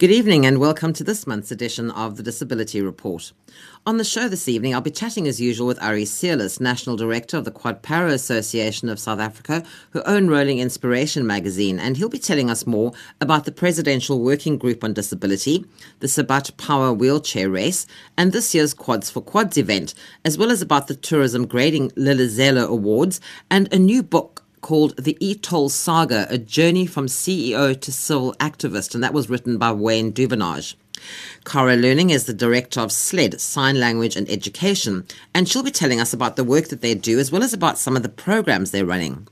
Good evening and welcome to this month's edition of the Disability Report. On the show this evening, I'll be chatting as usual with Ari Seirlis, National Director of the Quad Para Association of South Africa, who own Rolling Inspiration magazine, and he'll be telling us more about the Presidential Working Group on Disability, the Sabat Power Wheelchair Race, and this year's Quads for Quads event, as well as about the Tourism Grading Lilizela Awards and a new book called The E-Toll Saga, A Journey from CEO to Civil Activist, and that was written by Wayne Duvenage. Cara Loening is the director of SLED, Sign Language and Education, and she'll be telling us about the work that they do as well as about some of the programs they're running.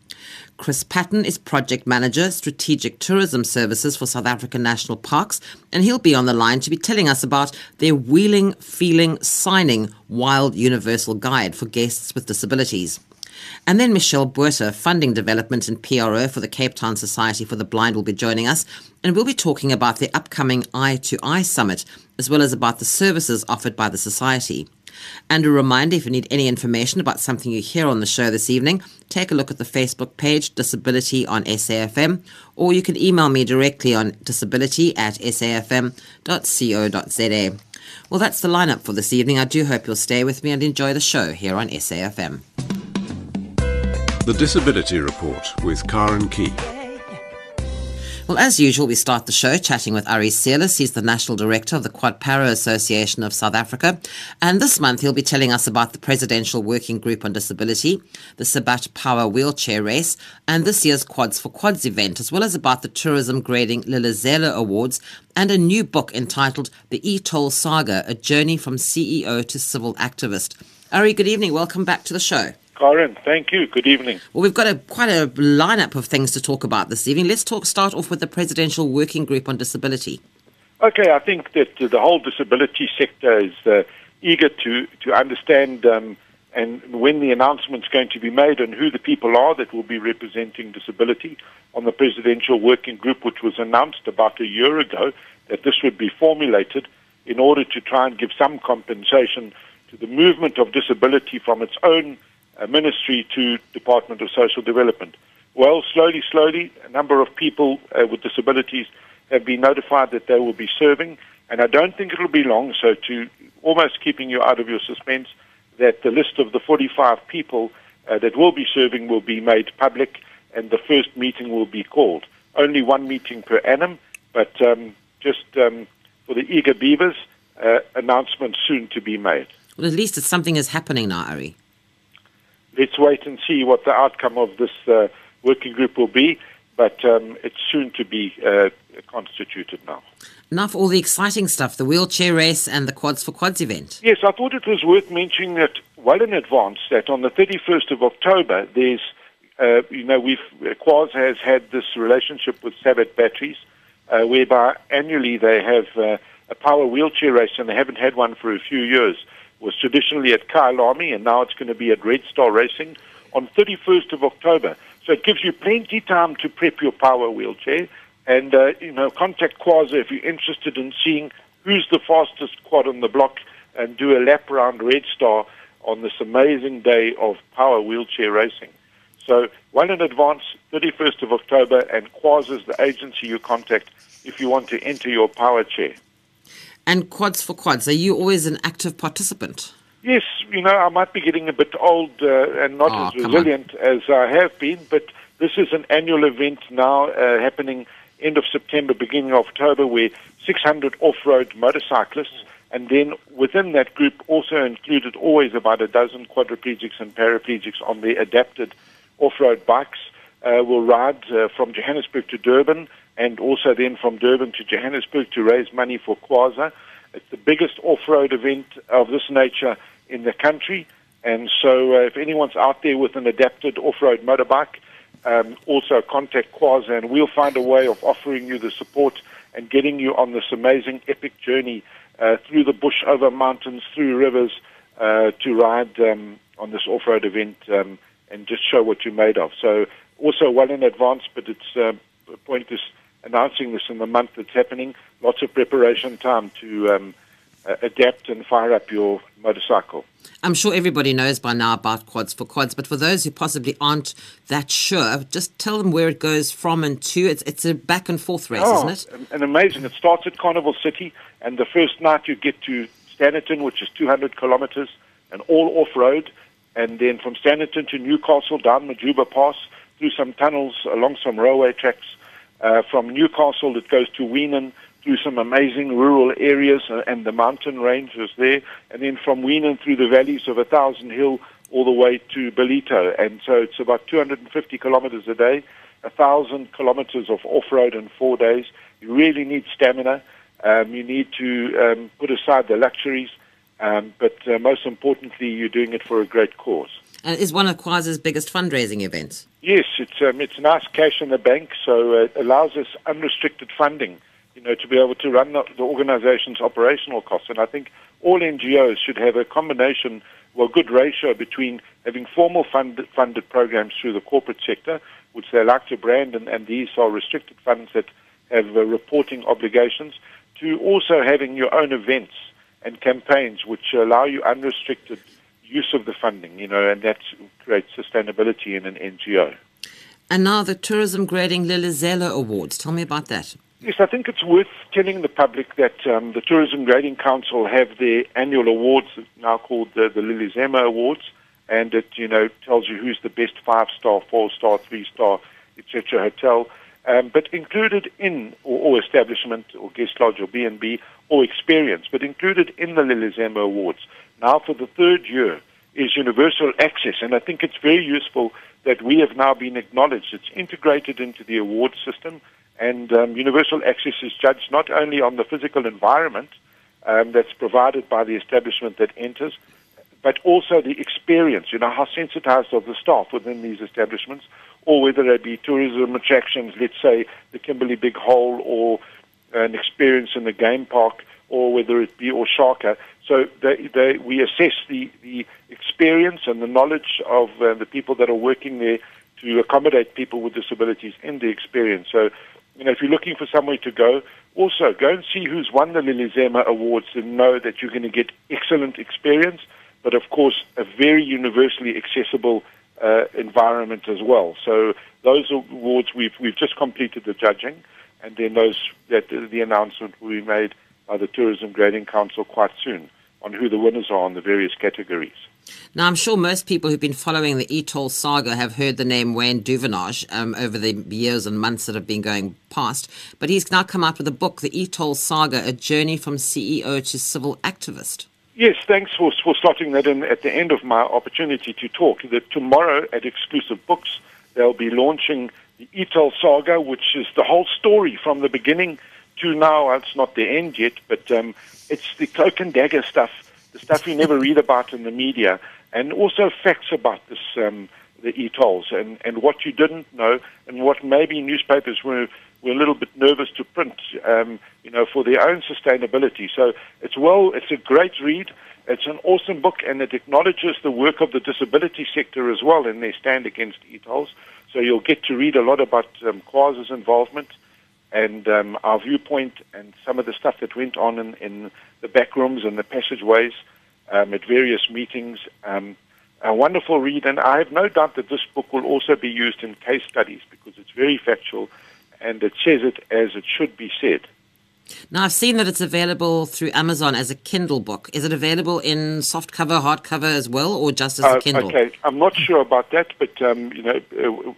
Chris Patton is Project Manager, Strategic Tourism Services for South African National Parks, and he'll be on the line to be telling us about their Wheeling, Feeling, Signing Wild Universal Guide for guests with disabilities. And then Michelle Botha, Funding Development and PRO for the Cape Town Society for the Blind, will be joining us. And we'll be talking about the upcoming Eye to Eye Summit, as well as about the services offered by the Society. And a reminder if you need any information about something you hear on the show this evening, take a look at the Facebook page Disability on SAFM, or you can email me directly on disability at safm.co.za. Well, that's the lineup for this evening. I do hope you'll stay with me and enjoy the show here on SAFM. The Disability Report with Karen Key. Well, as usual, we start the show chatting with Ari Seirlis. He's the National Director of the Quad Para Association of South Africa. And this month, he'll be telling us about the Presidential Working Group on Disability, the Sabat Power Wheelchair Race, and this year's Quads for Quads event, as well as about the Tourism Grading Lilizela Awards and a new book entitled The E-Toll Saga, A Journey from CEO to Civil Activist. Ari, good evening. Welcome back to the show. Karen, thank you. Good evening. Well, we've got a quite a lineup of things to talk about this evening. Let's talk. Start off with the Presidential Working Group on Disability. Okay, I think that the whole disability sector is uh, eager to to understand um, and when the announcement's going to be made and who the people are that will be representing disability on the Presidential Working Group, which was announced about a year ago that this would be formulated in order to try and give some compensation to the movement of disability from its own uh, ministry to Department of Social Development. Well, slowly, slowly, a number of people uh, with disabilities have been notified that they will be serving, and I don't think it'll be long. So, to almost keeping you out of your suspense, that the list of the 45 people uh, that will be serving will be made public, and the first meeting will be called. Only one meeting per annum, but um, just um, for the eager beavers, uh, announcement soon to be made. Well, at least it's something is happening now, Ari let's wait and see what the outcome of this uh, working group will be. But um, it's soon to be uh, constituted now. Enough all the exciting stuff, the wheelchair race and the Quads for Quads event. Yes, I thought it was worth mentioning that well in advance that on the 31st of October, there's, uh, you know, we've, Quads has had this relationship with Sabat Batteries, uh, whereby annually they have uh, a power wheelchair race, and they haven't had one for a few years was traditionally at Kyalami, and now it's going to be at Red Star Racing on 31st of October. So it gives you plenty time to prep your power wheelchair, and uh, you know contact QASA if you're interested in seeing who's the fastest quad on the block, and do a lap around Red Star on this amazing day of power wheelchair racing. So well in advance, 31st of October, and QASA is the agency you contact if you want to enter your power chair. And quads for quads, are you always an active participant? Yes, you know, I might be getting a bit old uh, and not oh, as resilient as I have been, but this is an annual event now uh, happening end of September, beginning of October, where 600 off-road motorcyclists, and then within that group also included always about a dozen quadriplegics and paraplegics on their adapted off-road bikes, uh, will ride uh, from Johannesburg to Durban and also then from Durban to Johannesburg to raise money for QASA. It's the biggest off-road event of this nature in the country, and so uh, if anyone's out there with an adapted off-road motorbike, um, also contact QASA, and we'll find a way of offering you the support and getting you on this amazing epic journey uh, through the bush, over mountains, through rivers, uh, to ride um, on this off-road event um, and just show what you're made of. So also well in advance, but it's uh, point is announcing this in the month it's happening. Lots of preparation time to um, uh, adapt and fire up your motorcycle. I'm sure everybody knows by now about Quads for Quads, but for those who possibly aren't that sure, just tell them where it goes from and to. It's, it's a back and forth race, oh, isn't it? And amazing. It starts at Carnival City, and the first night you get to Standerton, which is 200 kilometers, and all off road. And then from Standerton to Newcastle, down Majuba Pass, through some tunnels, along some railway tracks. Uh, from Newcastle, it goes to Weenen through some amazing rural areas uh, and the mountain ranges there, and then from Weenen through the valleys of a thousand hill all the way to Ballito. And so it's about 250 kilometers a day, a thousand kilometers of off-road in four days. You really need stamina. Um, you need to um, put aside the luxuries, um, but uh, most importantly, you're doing it for a great cause. And is one of Quas's biggest fundraising events? Yes, it's um, it's nice cash in the bank, so uh, it allows us unrestricted funding you know, to be able to run the, the organization's operational costs. And I think all NGOs should have a combination, well, good ratio between having formal fund, funded programs through the corporate sector, which they like to brand, and, and these are restricted funds that have uh, reporting obligations, to also having your own events and campaigns which allow you unrestricted use of the funding, you know, and that creates sustainability in an NGO. And now the Tourism Grading Lilizela Awards. Tell me about that. Yes, I think it's worth telling the public that um, the Tourism Grading Council have their annual awards, now called the, the Lilizela Awards, and it you know tells you who's the best five-star, four-star, three-star, etc. hotel. Um, but included in or, or, establishment or guest lodge or B&B or experience, but included in the Lilizela Awards now for the third year is universal access, and I think it's very useful that we have now been acknowledged. It's integrated into the award system and um, universal access is judged not only on the physical environment um, that's provided by the establishment that enters, but also the experience, you know, how sensitized are the staff within these establishments, or whether they be tourism attractions, let's say the Kimberley Big Hole, or an experience in the game park, or whether it be uShaka. So they, they, we assess the, the experience and the knowledge of uh, the people that are working there to accommodate people with disabilities in the experience. So you know, if you're looking for somewhere to go, also go and see who's won the Lilizela Awards and know that you're going to get excellent experience, but of course, a very universally accessible uh, environment as well. So those awards, we've, we've just completed the judging, and then those that the announcement will be made by the Tourism Grading Council quite soon on who the winners are in the various categories. Now, I'm sure most people who've been following the E-Toll saga have heard the name Wayne Duvenage um, over the years and months that have been going past, but he's now come out with a book, The E-Toll Saga A Journey from CEO to Civil Activist. Yes, thanks for, for slotting that in at the end of my opportunity to talk. That tomorrow at Exclusive Books, they'll be launching the E-Toll Saga, which is the whole story from the beginning to now. It's not the end yet, but um, it's the cloak and dagger stuff the stuff you never read about in the media, and also facts about this, um, the e-tolls, and, and what you didn't know, and what maybe newspapers were, were a little bit nervous to print, um, you know, for their own sustainability. So it's well, it's a great read. It's an awesome book, and it acknowledges the work of the disability sector as well in their stand against e-tolls. So you'll get to read a lot about um, involvement and um, our viewpoint and some of the stuff that went on in, in the back rooms and the passageways um, at various meetings. Um, a wonderful read, and I have no doubt that this book will also be used in case studies because it's very factual and it says it as it should be said. Now, I've seen that it's available through Amazon as a Kindle book. Is it available in soft cover, hardcover as well, or just as a uh, Kindle? Okay, I'm not sure about that, but um, you know, uh,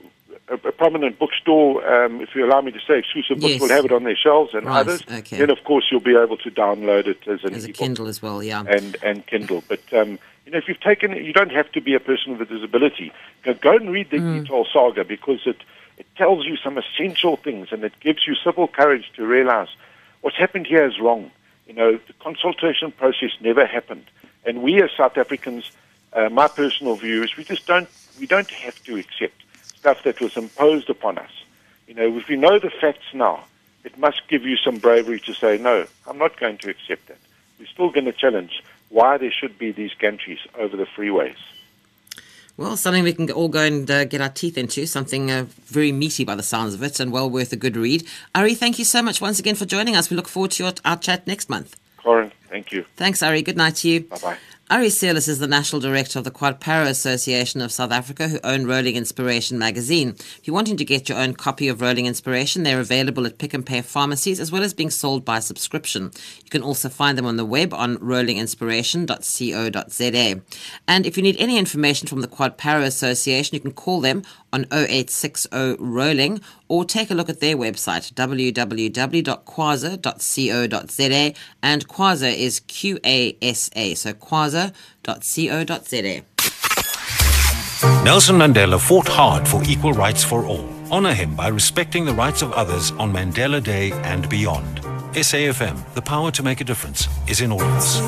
a, a prominent bookstore, um, if you allow me to say, exclusive books yes. will have it on their shelves, and right. others. Okay. Then, of course, you'll be able to download it as an as a Kindle as well, yeah, and and Kindle. But um, you know, if you've taken, it, you don't have to be a person with a disability. Go, go and read the mm. E-Toll saga because it it tells you some essential things, and it gives you civil courage to realize what's happened here is wrong. You know, the consultation process never happened, and we as South Africans, uh, my personal view is we just don't we don't have to accept stuff that was imposed upon us. You know, if you know the facts now, it must give you some bravery to say, no, I'm not going to accept that. We're still going to challenge why there should be these gantries over the freeways. Well, something we can all go and uh, get our teeth into, something uh, very meaty by the sounds of it and well worth a good read. Ari, thank you so much once again for joining us. We look forward to your, our chat next month. Corin, Thank you. Thanks, Ari. Good night to you. Bye bye. Ari Seirlis is the National Director of the Quad Para Association of South Africa, who own Rolling Inspiration magazine. If you're wanting to get your own copy of Rolling Inspiration, they're available at Pick n Pay pharmacies as well as being sold by subscription. You can also find them on the web on rollinginspiration.co.za. And if you need any information from the Quad Para Association, you can call them on 0860 Rolling or take a look at their website www.qasa.co.za and QASA is Q A S A so qasa.co.za Nelson Mandela fought hard for equal rights for all. Honor him by respecting the rights of others on Mandela Day and beyond. SAFM, the power to make a difference, is in all of us.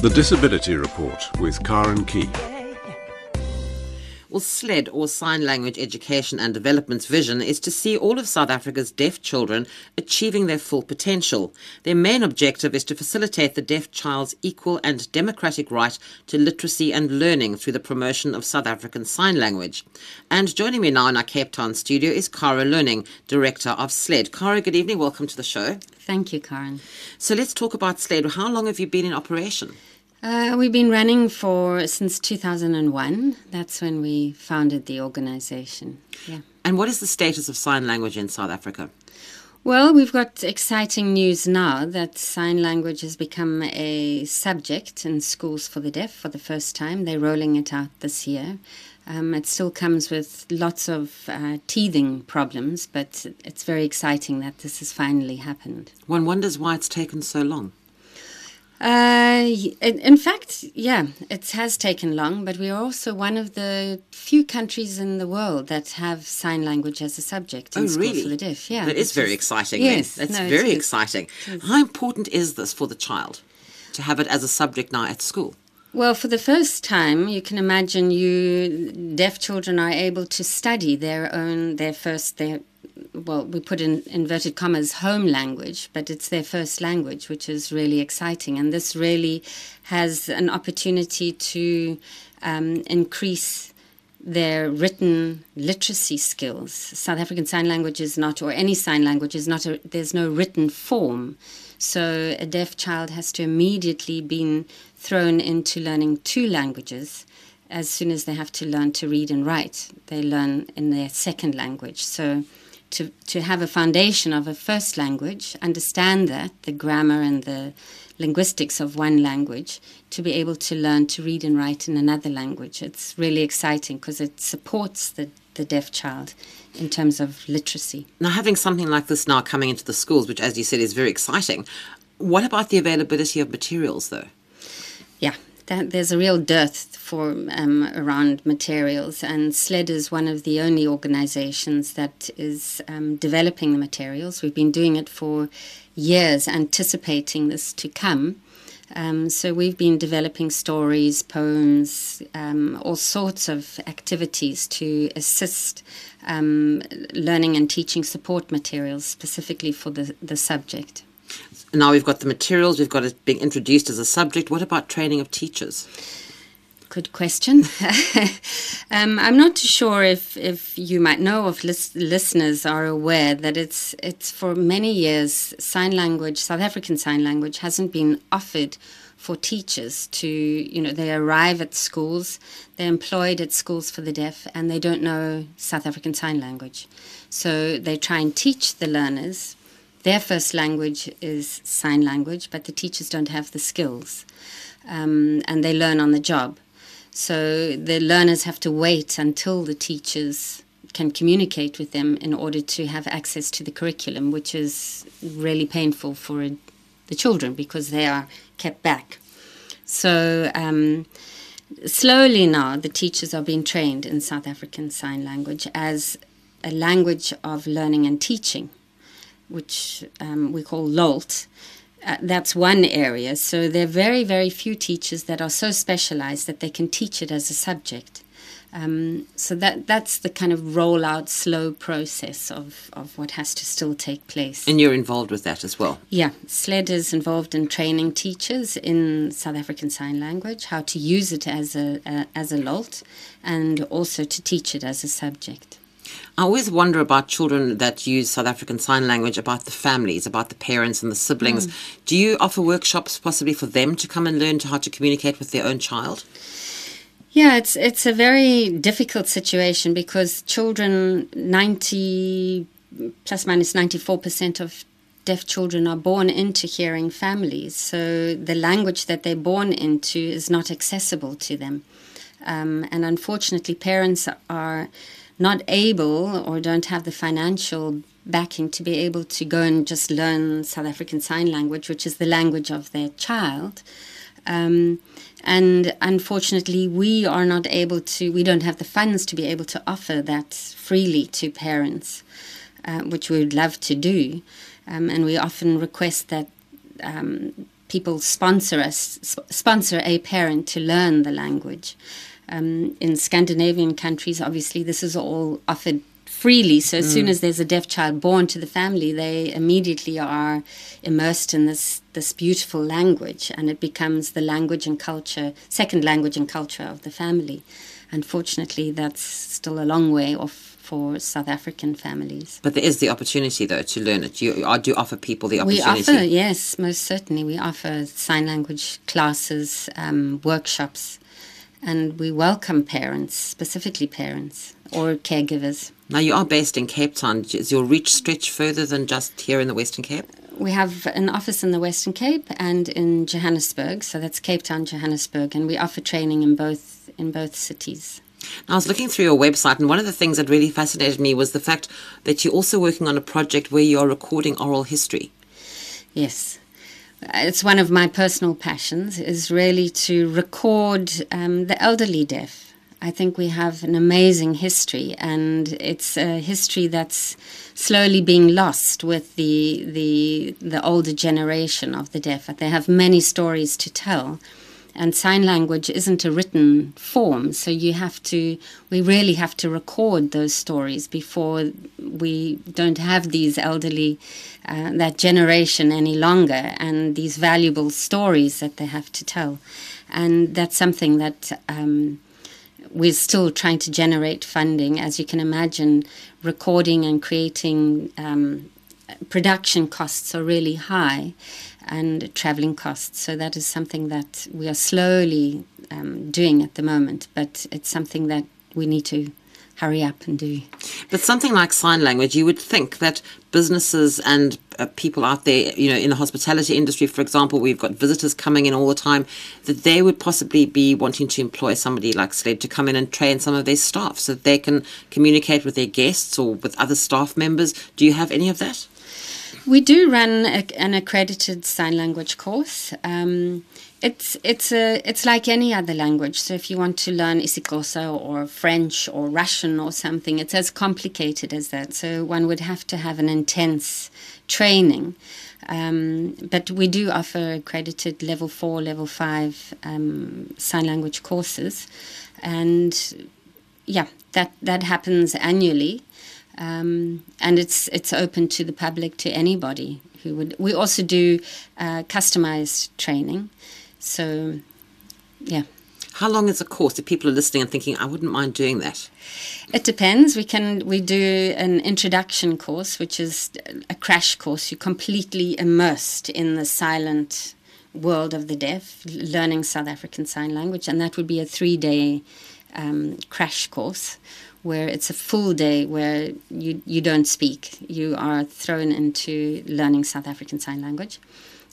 The Disability Report with Karen Key. SLED, or Sign Language Education and Development's vision, is to see all of South Africa's deaf children achieving their full potential. Their main objective is to facilitate the deaf child's equal and democratic right to literacy and learning through the promotion of South African Sign Language. And joining me now in our Cape Town studio is Cara Loening, Director of SLED. Cara, good evening. Welcome to the show. Thank you, Karen. So let's talk about SLED. How long have you been in operation? Uh, we've been running for since 2001. That's when we founded the organization. Yeah. And what is the status of sign language in South Africa? Well, we've got exciting news now that sign language has become a subject in schools for the deaf for the first time. They're rolling it out this year. Um, it still comes with lots of uh, teething problems, but it's very exciting that this has finally happened. One wonders why it's taken so long. Uh, in fact, yeah, it has taken long, but we are also one of the few countries in the world that have sign language as a subject in oh, schools really? for the deaf. Yeah, that is very exciting. Yes, then. that's no, very exciting. How important is this for the child to have it as a subject now at school? Well, for the first time, you can imagine you deaf children are able to study their own their first their well, we put in inverted commas home language, but it's their first language, which is really exciting. And this really has an opportunity to um, increase their written literacy skills. South African Sign Language is not, or any sign language is not, a, there's no written form. So a deaf child has to immediately be thrown into learning two languages as soon as they have to learn to read and write. They learn in their second language. So to, to have a foundation of a first language, understand that, the grammar and the linguistics of one language, to be able to learn to read and write in another language. It's really exciting because it supports the, the deaf child in terms of literacy. Now, having something like this now coming into the schools, which, as you said, is very exciting, what about the availability of materials, though? Yeah, that, there's a real dearth for um, around materials, and SLED is one of the only organizations that is um, developing the materials. We've been doing it for years, anticipating this to come. Um, so we've been developing stories, poems, um, all sorts of activities to assist um, learning and teaching support materials specifically for the, the subject. Now we've got the materials, we've got it being introduced as a subject. What about training of teachers? Good question. um, I'm not too sure if, if you might know if lis- listeners are aware that it's it's for many years sign language, South African sign language, hasn't been offered for teachers to you know they arrive at schools, they're employed at schools for the deaf, and they don't know South African sign language, so they try and teach the learners. Their first language is sign language, but the teachers don't have the skills, um, and they learn on the job. So the learners have to wait until the teachers can communicate with them in order to have access to the curriculum, which is really painful for the children because they are kept back. So um, slowly now, the teachers are being trained in South African Sign Language as a language of learning and teaching, which um, we call LOLT. Uh, that's one area. So there are very, very few teachers that are so specialized that they can teach it as a subject. Um, so that that's the kind of rollout, slow process of, of what has to still take place. And you're involved with that as well. Yeah, SLED is involved in training teachers in South African Sign Language, how to use it as a, a as a LOLT, and also to teach it as a subject. I always wonder about children that use South African Sign Language, about the families, about the parents and the siblings. Mm. Do you offer workshops possibly for them to come and learn how to communicate with their own child? Yeah, it's it's a very difficult situation because children, ninety plus minus ninety four percent of deaf children are born into hearing families, so the language that they're born into is not accessible to them, um, and unfortunately, parents are not able or don't have the financial backing to be able to go and just learn South African Sign Language, which is the language of their child. Um, and unfortunately, we are not able to, we don't have the funds to be able to offer that freely to parents, uh, which we would love to do. Um, and we often request that um, people sponsor us, sp- sponsor a parent to learn the language. Um, in Scandinavian countries, obviously, this is all offered freely. So as mm. soon as there's a deaf child born to the family, they immediately are immersed in this this beautiful language, and it becomes the language and culture, second language and culture of the family. Unfortunately, that's still a long way off for South African families. But there is the opportunity, though, to learn it. You, I do offer people the opportunity. We offer, yes, most certainly. We offer sign language classes, um, workshops, and we welcome parents, specifically parents or caregivers. Now, you are based in Cape Town. Does your reach stretch further than just here in the Western Cape? We have an office in the Western Cape and in Johannesburg, so that's Cape Town, Johannesburg, and we offer training in both in both cities. Now, I was looking through your website, and one of the things that really fascinated me was the fact that you're also working on a project where you are recording oral history. Yes, it's one of my personal passions. Is really to record um, the elderly deaf I think we have an amazing history, and it's a history that's slowly being lost with the the the older generation of the deaf. They have many stories to tell, and sign language isn't a written form, so you have to. We really have to record those stories before we don't have these elderly, uh, that generation any longer, and these valuable stories that they have to tell, and that's something that. Um, we're still trying to generate funding. As you can imagine, recording and creating um, production costs are really high and traveling costs. So that is something that we are slowly um, doing at the moment, but it's something that we need to hurry up and do. But something like sign language, you would think that businesses and uh, people out there, you know, in the hospitality industry, for example, we've got visitors coming in all the time, that they would possibly be wanting to employ somebody like SLED to come in and train some of their staff so that they can communicate with their guests or with other staff members. Do you have any of that? We do run a, an accredited sign language course. Um, it's it's a it's like any other language. So if you want to learn isiXhosa or French or Russian or something, it's as complicated as that. So one would have to have an intense training. Um, but we do offer accredited level four, level five um, sign language courses, and yeah, that that happens annually, um, and it's it's open to the public to anybody who would. We also do uh, customized training. So, yeah. How long is a course? If people are listening and thinking, I wouldn't mind doing that. It depends. We can we do an introduction course, which is a crash course. You're completely immersed in the silent world of the deaf, learning South African Sign Language, and that would be a three-day um, crash course where it's a full day where you you don't speak. You are thrown into learning South African Sign Language.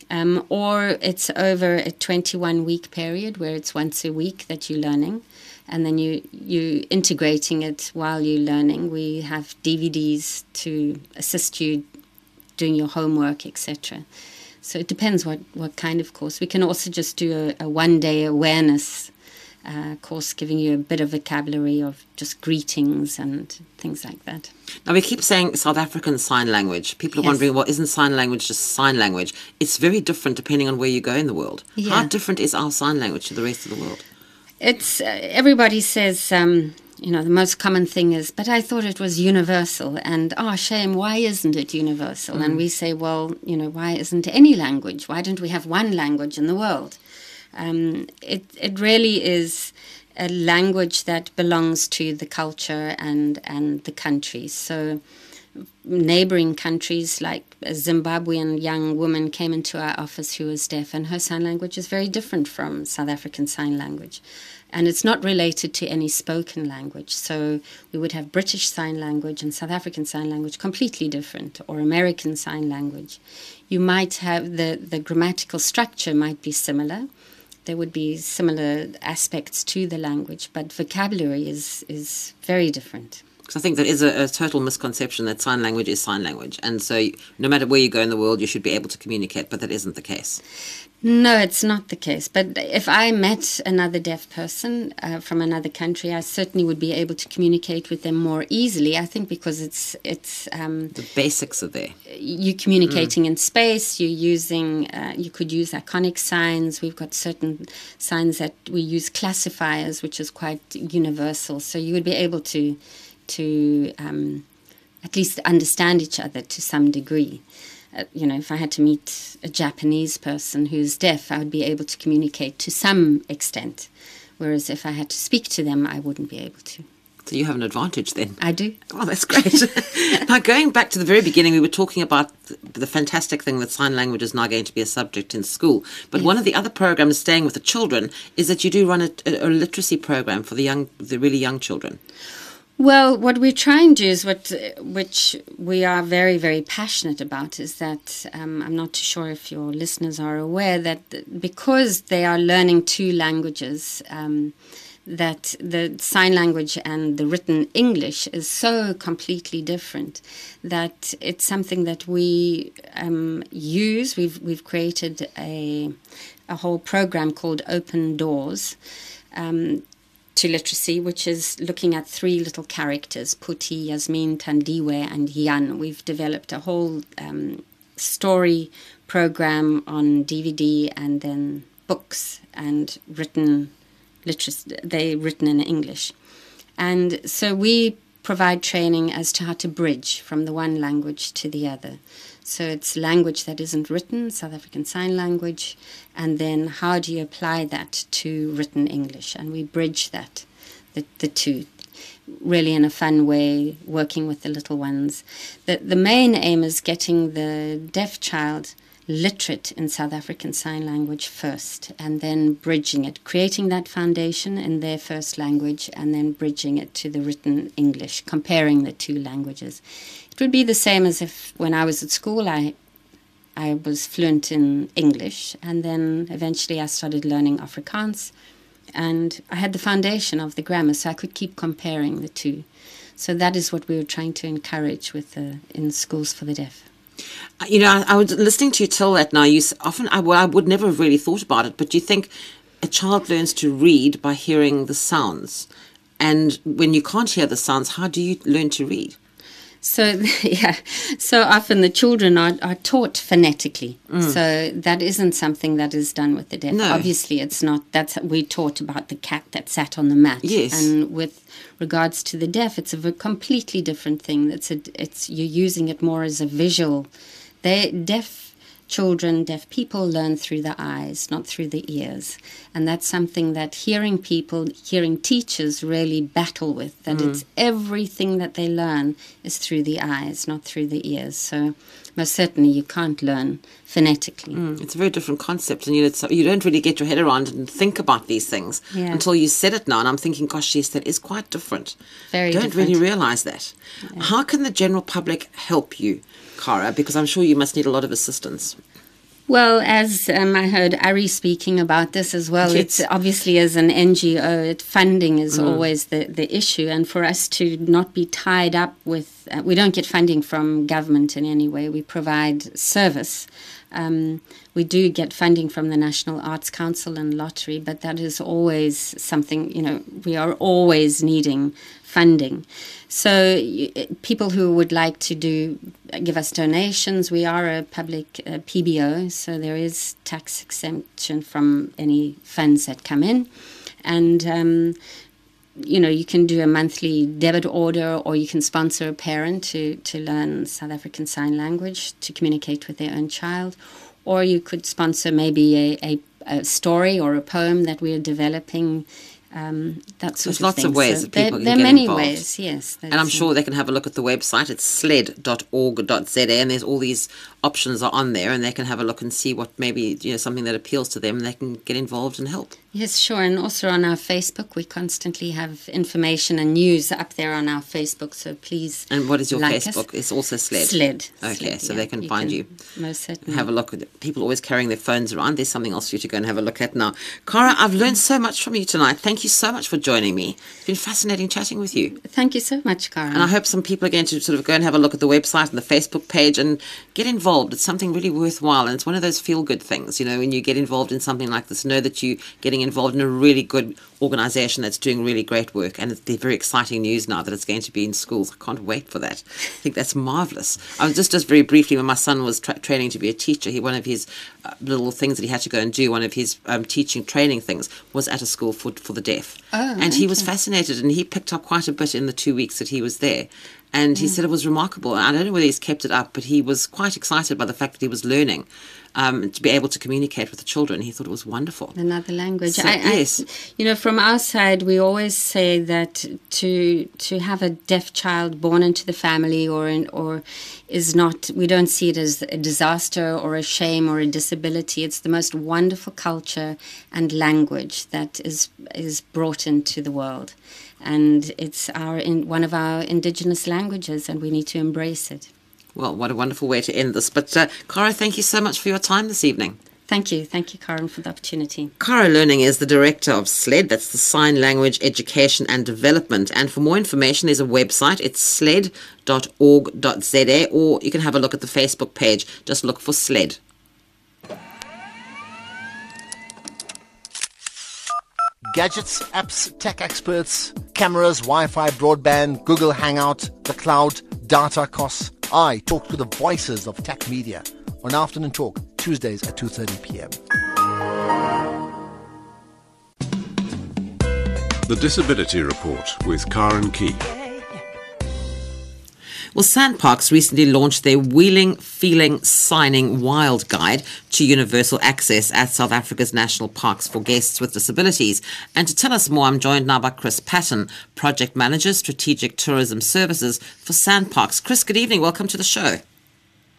Um, or it's over a 21 week period where it's once a week that you're learning and then you you integrating it while you're learning. We have dvds to assist you doing your homework etc so it depends what what kind of course. We can also just do a, a one day awareness uh, course giving you a bit of vocabulary of just greetings and things like that. Now, we keep saying South African Sign Language. People are yes. wondering, well, isn't sign language just sign language? It's very different depending on where you go in the world. Yeah. How different is our sign language to the rest of the world? It's uh, everybody says, um, you know, the most common thing is, but I thought it was universal. And, oh, shame, why isn't it universal? Mm. And we say, well, you know, why isn't any language? Why don't we have one language in the world? Um, it it really is a language that belongs to the culture and, and the country. So, neighboring countries like a Zimbabwean young woman came into our office who was deaf, and her sign language is very different from South African Sign Language. And it's not related to any spoken language. So we would have British Sign Language and South African Sign Language completely different, or American Sign Language. You might have the, the grammatical structure might be similar, there would be similar aspects to the language, but vocabulary is, is very different. Because I think that is a, a, total misconception that sign language is sign language. And so no matter where you go in the world, you should be able to communicate, but that isn't the case. No, it's not the case. But if I met another deaf person uh, from another country, I certainly would be able to communicate with them more easily. I think because it's it's um, the basics are there. You're communicating mm. in space. You're using. Uh, you could use iconic signs. We've got certain signs that we use classifiers, which is quite universal. So you would be able to to um, at least understand each other to some degree. Uh, you know, if I had to meet a Japanese person who's deaf, I would be able to communicate to some extent. Whereas if I had to speak to them, I wouldn't be able to. So you have an advantage then. I do. Oh, that's great. now, going back to the very beginning, we were talking about the fantastic thing that sign language is now going to be a subject in school. But yes. one of the other programs, staying with the children, is that you do run a, a, a literacy program for the young, the really young children. Well, what we try and do is what, which we are very, very passionate about, is that um, I'm not too sure if your listeners are aware that because they are learning two languages, um, that the sign language and the written English is so completely different that it's something that we um, use. We've we've created a a whole program called Open Doors. Um, to literacy, which is looking at three little characters Puti, Yasmin, Tandiwe, and Yan. We've developed a whole um, story program on DVD and then books and written literacy. They written in English. And so we provide training as to how to bridge from the one language to the other. So it's language that isn't written, South African Sign Language, and then how do you apply that to written English? And we bridge that, the, the two, really in a fun way, working with the little ones. The, the main aim is getting the deaf child literate in South African Sign Language first, and then bridging it, creating that foundation in their first language, and then bridging it to the written English, comparing the two languages. It would be the same as if when I was at school, I I was fluent in English, and then eventually I started learning Afrikaans, and I had the foundation of the grammar, so I could keep comparing the two. So that is what we were trying to encourage with the, in schools for the deaf. Uh, you know, I, I was listening to you tell that now. You often, I, well, I would never have really thought about it, but you think a child learns to read by hearing the sounds, and when you can't hear the sounds, how do you learn to read? So yeah, so often the children are, are taught phonetically. Mm. So that isn't something that is done with the deaf. No. Obviously, it's not. That's we taught about the cat that sat on the mat. Yes. And with regards to the deaf, it's a completely different thing. It's a, it's you're using it more as a visual. They deaf children, deaf people learn through the eyes, not through the ears. And that's something that hearing people, hearing teachers really battle with, that mm. it's everything that they learn is through the eyes, not through the ears. So most certainly you can't learn phonetically. Mm, it's a very different concept, and you, you don't really get your head around and think about these things yeah. until you said it now. And I'm thinking, gosh, yes, that is quite different. Very don't different. really realize that. Yeah. How can the general public help you? Cara? Because I'm sure you must need a lot of assistance. Well, as um, I heard Ari speaking about this as well, yes. it's obviously as an NGO, it, funding is mm. always the, the issue. And for us to not be tied up with, uh, we don't get funding from government in any way, we provide service. Um, we do get funding from the National Arts Council and Lottery, but that is always something, you know, we are always needing funding. So people who would like to do give us donations, we are a public uh, PBO, so there is tax exemption from any funds that come in, and. Um, you know, you can do a monthly debit order or you can sponsor a parent to, to learn South African Sign Language to communicate with their own child. Or you could sponsor maybe a, a, a story or a poem that we are developing Um, that sort There's of lots thing. of ways So that people there, can there are get many involved. ways, yes. And I'm sure they can have a look at the website. It's sled.org.za, and there's all these options are on there, and they can have a look and see what maybe you know something that appeals to them, and they can get involved and help. Yes, sure. And also on our Facebook, we constantly have information and news up there on our Facebook. So please. And what is your like us. Facebook? It's also Sled. Sled. Okay, Sled, so yeah. they can find you. Most certainly. Have a look. at People always carrying their phones around. There's something else for you to go and have a look at now. Cara, I've learned so much from you tonight. Thank you so much for joining me. It's been fascinating chatting with you. Thank you so much, Karen. And I hope some people are going to sort of go and have a look at the website and the Facebook page and get involved. It's something really worthwhile. And it's one of those feel good things, you know, when you get involved in something like this, know that you're getting involved in a really good organization that's doing really great work. And it's the very exciting news now that it's going to be in schools. I can't wait for that. I think that's marvelous. I was just, just very briefly, when my son was tra- training to be a teacher, he, one of his uh, little things that he had to go and do, one of his um, teaching training things was at a school for, for the deaf. Oh, and he was fascinated and he picked up quite a bit in the two weeks that he was there. And he said it was remarkable. I don't know whether he's kept it up, but he was quite excited by the fact that he was learning um, to be able to communicate with the children. He thought it was wonderful. another language. So, I, I- yes. you know, from our side, we always say that to to have a deaf child born into the family or in, or is not. We don't see it as a disaster or a shame or a disability. It's the most wonderful culture and language that is is brought into the world, and it's our in, one of our indigenous languages, and we need to embrace it. Well, what a wonderful way to end this. But, uh, Cara, thank you so much for your time this evening. Thank you, thank you, Karen, for the opportunity. Cara Loening is the director of SLED, that's the Sign Language Education and Development. And for more information, there's a website, it's sled.org.za, or you can have a look at the Facebook page. Just look for SLED. Gadgets, apps, tech experts, cameras, Wi-Fi, broadband, Google Hangout, the cloud, data costs. I talk to the voices of tech media on Afternoon Talk, Tuesdays at 2.30 p.m. The Disability Report with Karen Key. Well, SANParks recently launched their Wheeling, Feeling, Signing Wild Guide to Universal Access at South Africa's national parks for guests with disabilities. And to tell us more, I'm joined now by Chris Patton, Project Manager, Strategic Tourism Services for SANParks. Chris, good evening. Welcome to the show.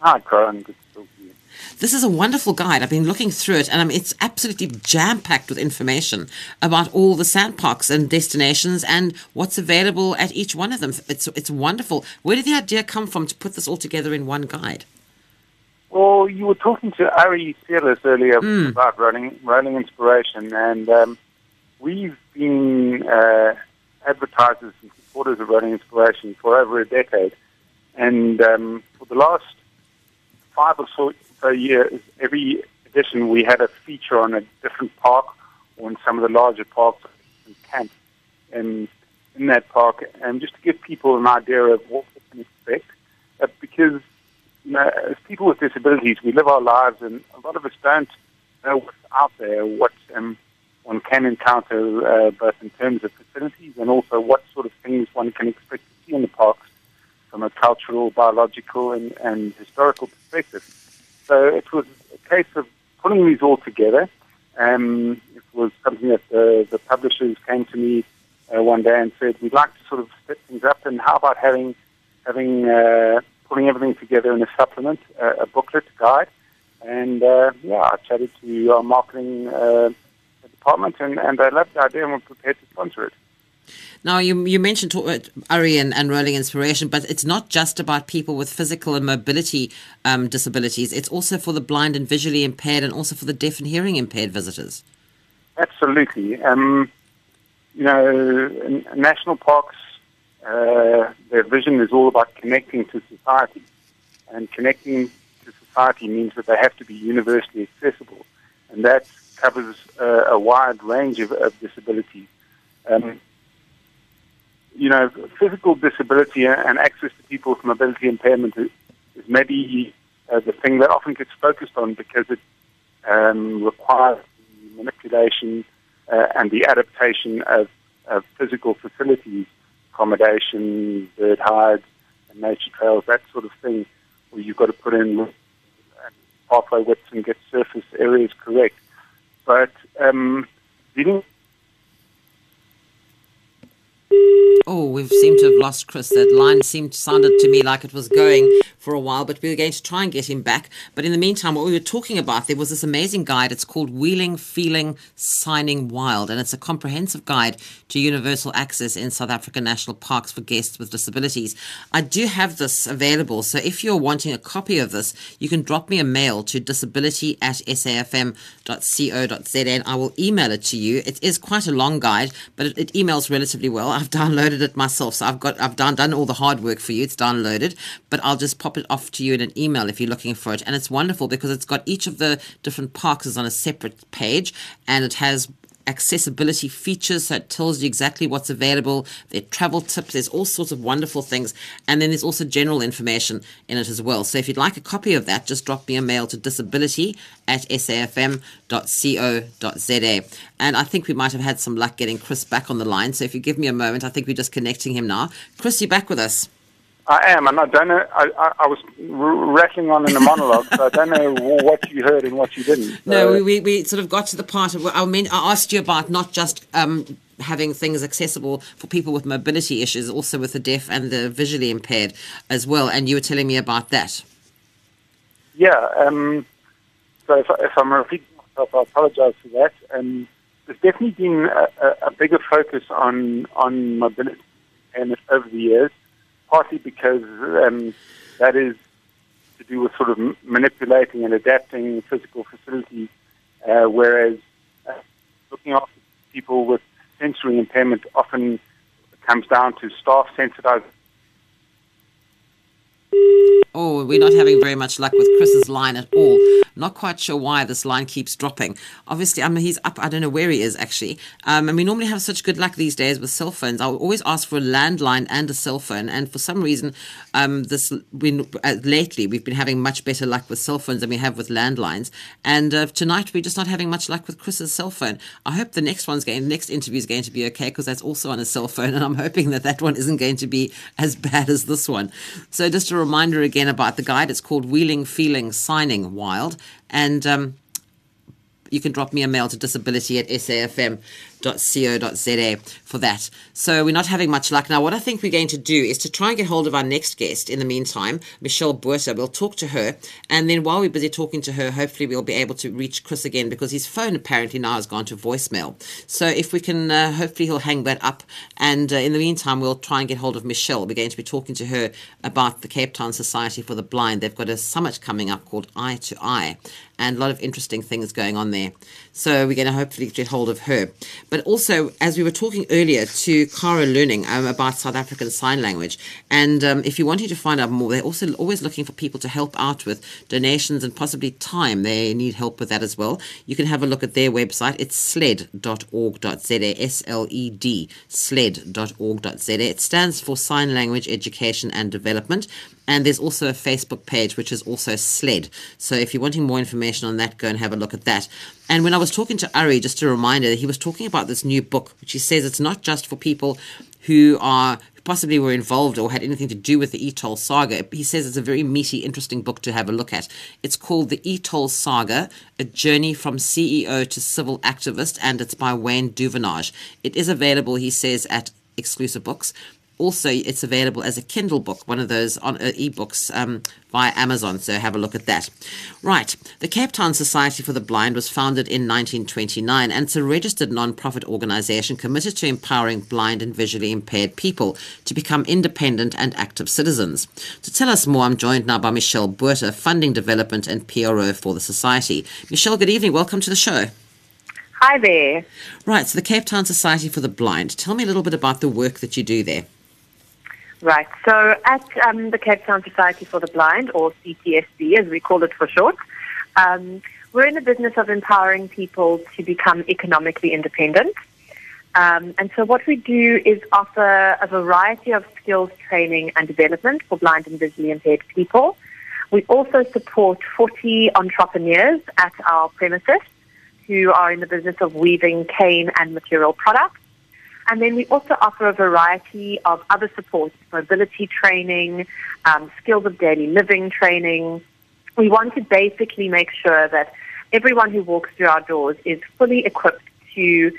Hi, Karen. Good to talk to you. This is a wonderful guide. I've been looking through it, and um, it's absolutely jam packed with information about all the SANParks and destinations and what's available at each one of them. It's it's wonderful. Where did the idea come from to put this all together in one guide? Well, you were talking to Ari Seirlis earlier about running, rolling inspiration, and um, we've been uh, advertisers and supporters of Rolling Inspiration for over a decade. And um, for the last five or so, so years, every edition we had a feature on a different park or in some of the larger parks and camp in, in that park, and just to give people an idea of what they can expect. Uh, because you know, as people with disabilities, we live our lives, and a lot of us don't know what's out there, what um, one can encounter, uh, both in terms of facilities and also what sort of things one can expect to see in the parks from a cultural, biological, and, and historical perspective. So it was a case of pulling these all together. Um, it was something that the, the publishers came to me uh, one day and said, "We'd like to sort of set things up, and how about having having uh, pulling everything together in a supplement, uh, a booklet guide?" And uh, yeah, I chatted to our marketing uh, department, and, and they loved the idea and were prepared to sponsor it. Now, you, you mentioned to- uh, and, and Rolling Inspiration, but it's not just about people with physical and mobility um, disabilities. It's also for the blind and visually impaired and also for the deaf and hearing impaired visitors. Absolutely. Um, you know, national parks, uh, their vision is all about connecting to society. And connecting to society means that they have to be universally accessible. And that covers uh, a wide range of, of disabilities. Um, you know, physical disability and access to people with mobility impairment is, maybe uh, the thing that often gets focused on because it um, requires the manipulation uh, and the adaptation of, of physical facilities, accommodation, bird hides, and nature trails, that sort of thing, where you've got to put in pathway widths and get surface areas correct. But um, dealing Oh, we've seemed to have lost Chris. That line seemed sounded to me like it was going for a while, but we were going to try and get him back. But in the meantime, what we were talking about, there was this amazing guide. It's called Wheeling, Feeling, Signing Wild, and it's a comprehensive guide to universal access in South African national parks for guests with disabilities. I do have this available, so if you're wanting a copy of this, you can drop me a mail to disability at safm.co.za and I will email it to you. It is quite a long guide, but it, it emails relatively well. I've downloaded it myself, so I've got I've done done all the hard work for you. It's downloaded, but I'll just pop it off to you in an email if you're looking for it. And it's wonderful because it's got each of the different parks is on a separate page and it has accessibility features. So it tells you exactly what's available. There are travel tips. There's all sorts of wonderful things. And then there's also general information in it as well. So if you'd like a copy of that, just drop me a mail to disability at safm.co.za. And I think we might have had some luck getting Chris back on the line. So if you give me a moment, I think we're just connecting him now. Chris, you back with us? I am, and I don't know. I, I, I was rattling on in the monologue, so I don't know what you heard and what you didn't. So. No, we, we, we sort of got to the part of. I mean, I asked you about not just um, having things accessible for people with mobility issues, also with the deaf and the visually impaired as well, and you were telling me about that. Yeah. Um, so if, if I'm repeating myself, I apologise for that. Um, there's definitely been a, a, a bigger focus on on mobility and over the years partly because um, that is to do with sort of manipulating and adapting physical facilities, uh, whereas uh, looking after people with sensory impairment often comes down to staff sensitization Oh, we're not having very much luck with Chris's line at all. Not quite sure why this line keeps dropping. Obviously, I mean, he's up. I don't know where he is actually. Um, and we normally have such good luck these days with cell phones. I always ask for a landline and a cell phone. And for some reason, um, this we, uh, lately we've been having much better luck with cell phones than we have with landlines. And uh, tonight we're just not having much luck with Chris's cell phone. I hope the next one's going, the next interview is going to be okay because that's also on a cell phone, and I'm hoping that that one isn't going to be as bad as this one. So just a reminder again about the guide. It's called Wheeling, Feeling, Signing Wild. And um, you can drop me a mail to disability at safm co.za for that. So we're not having much luck. Now, what I think we're going to do is to try and get hold of our next guest in the meantime, Michelle Botha. We'll talk to her. And then while we're busy talking to her, hopefully we'll be able to reach Chris again because his phone apparently now has gone to voicemail. So if we can, uh, hopefully he'll hang that up. And uh, in the meantime, we'll try and get hold of Michelle. We're going to be talking to her about the Cape Town Society for the Blind. They've got a summit coming up called Eye to Eye and a lot of interesting things going on there. So we're going to hopefully get hold of her. But also, as we were talking earlier to Cara Loening um, about South African Sign Language, and um, if you wanted to find out more, they're also always looking for people to help out with donations and possibly time. They need help with that as well. You can have a look at their website. It's sled.org.za, S L E D, sled.org.za. It stands for Sign Language Education and Development. And there's also a Facebook page, which is also SLED. So if you're wanting more information on that, go and have a look at that. And when I was talking to Ari, just a reminder, he was talking about this new book, which he says it's not just for people who are possibly were involved or had anything to do with the e-toll saga. He says it's a very meaty, interesting book to have a look at. It's called The E-Toll Saga A Journey from CEO to Civil Activist, and it's by Wayne Duvenage. It is available, he says, at exclusive books also it's available as a kindle book one of those on uh, ebooks um, via amazon so have a look at that right the cape town society for the blind was founded in 1929 and it's a registered non-profit organization committed to empowering blind and visually impaired people to become independent and active citizens to tell us more i'm joined now by michelle botha funding development and pro for the society michelle good evening welcome to the show Hi there. Right, so the Cape Town Society for the Blind. Tell me a little bit about the work that you do there. Right. So at um, the Cape Town Society for the Blind, or CTSB as we call it for short, um, we're in the business of empowering people to become economically independent. Um, and so what we do is offer a variety of skills training and development for blind and visually impaired people. We also support 40 entrepreneurs at our premises who are in the business of weaving cane and material products. And then we also offer a variety of other supports, mobility training, um, skills of daily living training. We want to basically make sure that everyone who walks through our doors is fully equipped to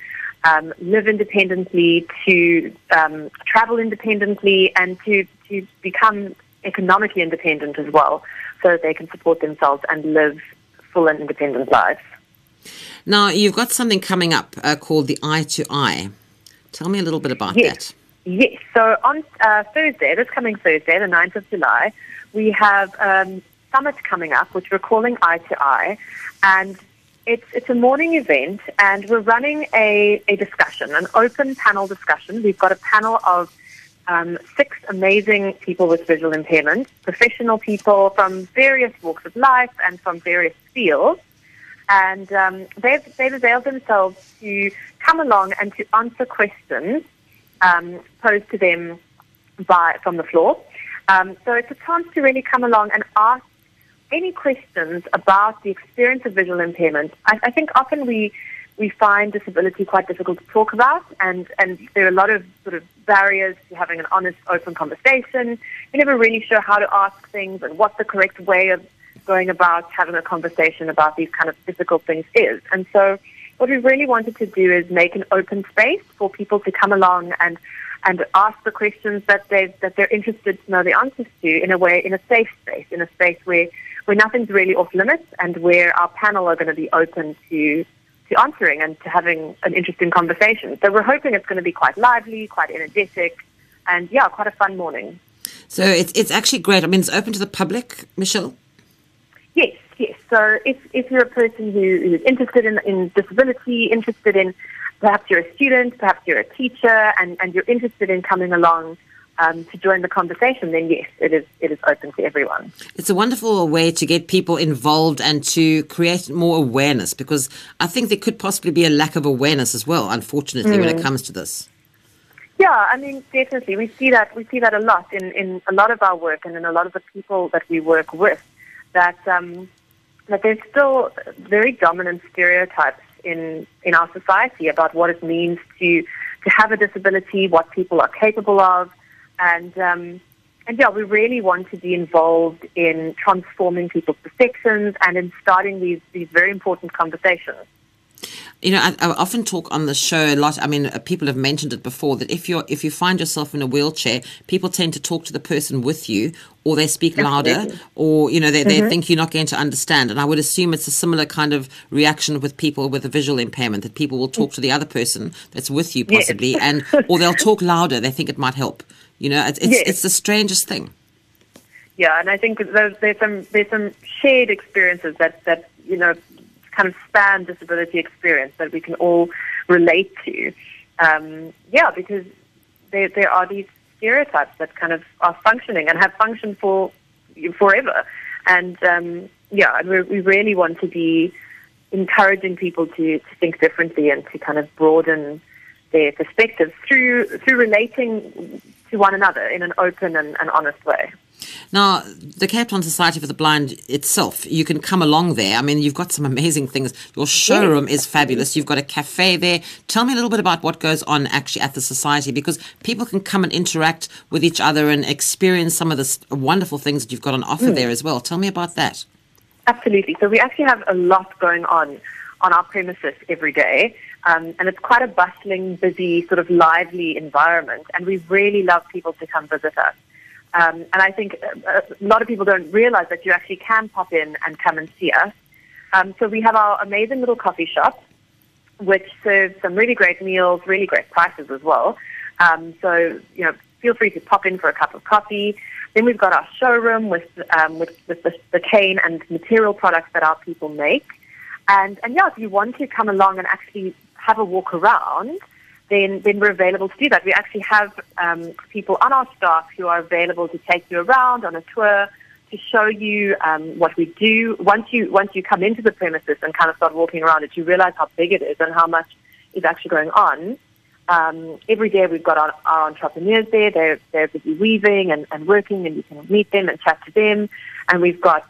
um, live independently, to um, travel independently, and to, to become economically independent as well, so that they can support themselves and live full and independent lives. Now, you've got something coming up uh, called the Eye to Eye. Tell me a little bit about yes. that. Yes. So on uh, Thursday, this coming Thursday, the 9th of July, we have um, summit coming up, which we're calling Eye to Eye, and it's it's a morning event, and we're running a, a discussion, an open panel discussion. We've got a panel of um, six amazing people with visual impairment, professional people from various walks of life and from various fields. And um, they've, they've availed themselves to come along and to answer questions um, posed to them by from the floor. Um, so it's a chance to really come along and ask any questions about the experience of visual impairment. I, I think often we we find disability quite difficult to talk about, and, and there are a lot of sort of barriers to having an honest, open conversation. You're never really sure how to ask things and what the correct way of going about having a conversation about these kind of difficult things is. And so, what we really wanted to do is make an open space for people to come along and and ask the questions that they that they're interested to know the answers to in a way in a safe space, in a space where where nothing's really off limits and where our panel are going to be open to to answering and to having an interesting conversation. So we're hoping it's going to be quite lively, quite energetic, and yeah, quite a fun morning. So it's it's actually great. I mean, it's open to the public, Michelle. Yes. So if if you're a person who is interested in, in disability, interested in perhaps you're a student, perhaps you're a teacher, and, and you're interested in coming along um, to join the conversation, then yes, it is it is open to everyone. It's a wonderful way to get people involved and to create more awareness because I think there could possibly be a lack of awareness as well, unfortunately, mm. when it mm. comes to this. Yeah, I mean, definitely, we see that we see that a lot in, in a lot of our work and in a lot of the people that we work with. That um, that there's still very dominant stereotypes in in our society about what it means to to have a disability, what people are capable of, and um, and yeah, we really want to be involved in transforming people's perceptions and in starting these these very important conversations. You know, I, I, often talk on the show a lot. I mean, uh, people have mentioned it before that if you're if you find yourself in a wheelchair, people tend to talk to the person with you, or they speak louder, Absolutely. or you know they, they mm-hmm. think you're not going to understand. And I would assume it's a similar kind of reaction with people with a visual impairment that people will talk to the other person that's with you possibly, yes. and or they'll talk louder. They think it might help. You know, it's it's, yes. it's the strangest thing. Yeah, and I think there's, there's some there's some shared experiences that that you know kind of span disability experience that we can all relate to. Um, yeah, because there there are these stereotypes that kind of are functioning and have functioned for forever, and um, yeah, we really want to be encouraging people to, to think differently and to kind of broaden their perspectives through through relating to one another in an open and, and honest way. Now, the Cape Town Society for the Blind itself, you can come along there. I mean, you've got some amazing things. Your showroom is fabulous. You've got a cafe there. Tell me a little bit about what goes on actually at the society because people can come and interact with each other and experience some of the wonderful things that you've got on offer mm. there as well. Tell me about that. Absolutely. So, we actually have a lot going on on our premises every day. Um, and it's quite a bustling, busy, sort of lively environment. And we really love people to come visit us. Um, and I think a, a, lot of people don't realize that you actually can pop in and come and see us. Um, so we have our amazing little coffee shop, which serves some really great meals, really great prices as well. Um, so, you know, feel free to pop in for a cup of coffee. Then we've got our showroom with, um, with, with the, the cane and material products that our people make. And, and yeah, if you want to come along and actually have a walk around, then, then we're available to do that. We actually have um, people on our staff who are available to take you around on a tour to show you um, what we do. Once you once you come into the premises and kind of start walking around it, you realize how big it is and how much is actually going on. Um, every day we've got our, our entrepreneurs there. They're, they're busy weaving and, and working, and you can meet them and chat to them. And we've got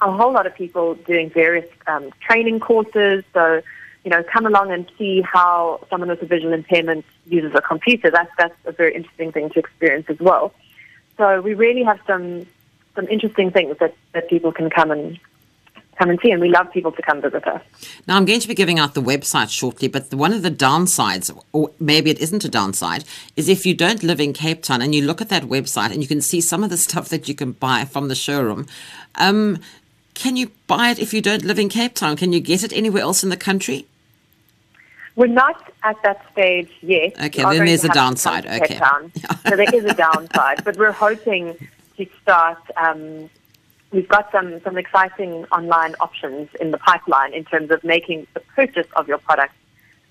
a whole lot of people doing various um, training courses. So you know, come along and see how someone with a visual impairment uses a computer. That's that's a very interesting thing to experience as well. So we really have some some interesting things that, that people can come and come and see. And we love people to come visit us. Now, I'm going to be giving out the website shortly, but one of the downsides, or maybe it isn't a downside, is if you don't live in Cape Town and you look at that website and you can see some of the stuff that you can buy from the showroom. Um, can you buy it if you don't live in Cape Town? Can you get it anywhere else in the country? We're not at that stage yet. Okay, then there's a downside. Okay. so there is a downside, but we're hoping to start. Um, we've got some, some exciting online options in the pipeline in terms of making the purchase of your product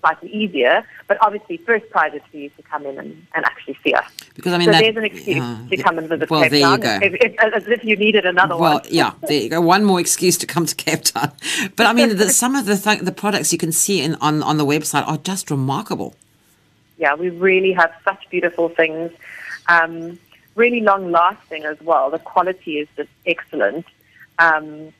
slightly easier. But obviously, first prize is for you to come in and, and actually see us. Because I mean, so that, there's an excuse uh, to come and visit well, Cape there Town, you go. If, if, as if you needed another well, one. Well, yeah, there you go. One more excuse to come to Cape Town. But I mean, the, some of the th- the products you can see in, on on the website are just remarkable. Yeah, we really have such beautiful things. Um, really long lasting as well. The quality is just excellent. Um,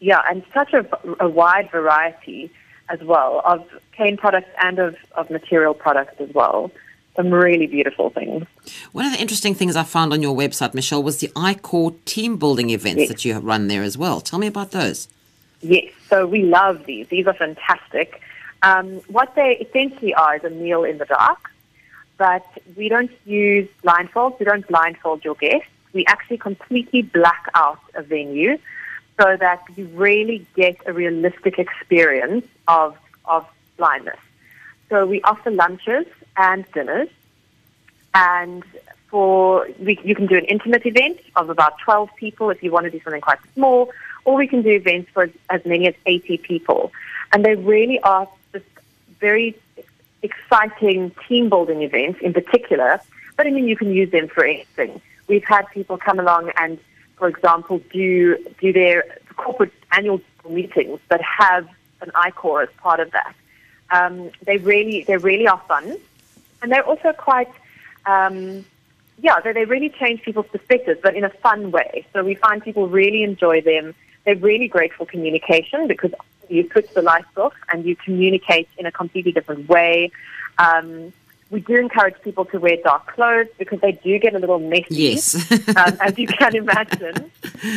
yeah, and such a, a, wide variety as well of cane products and of, of material products as well. Some really beautiful things. One of the interesting things I found on your website, Michelle, was the iCore team building events yes. that you run there as well. Tell me about those. Yes, so we love these. These are fantastic. Um, what they essentially are is a meal in the dark, but we don't use blindfolds. We don't blindfold your guests. We actually completely black out a venue so that you really get a realistic experience of, of blindness. So we offer lunches and dinners, and for we, you can do an intimate event of about 12 people if you want to do something quite small, or we can do events for as, many as 80 people. And they really are just very exciting team building events in particular, but I mean, you can use them for anything. We've had people come along and, for example, do, do their corporate annual meetings that have an iCore as part of that. Um, they really, they really are fun, and they're also quite, um, yeah, they, they really change people's perspectives, but in a fun way. So we find people really enjoy them. They're really great for communication because you switch the lights off and you communicate in a completely different way. Um, we do encourage people to wear dark clothes because they do get a little messy, yes. um, as you can imagine.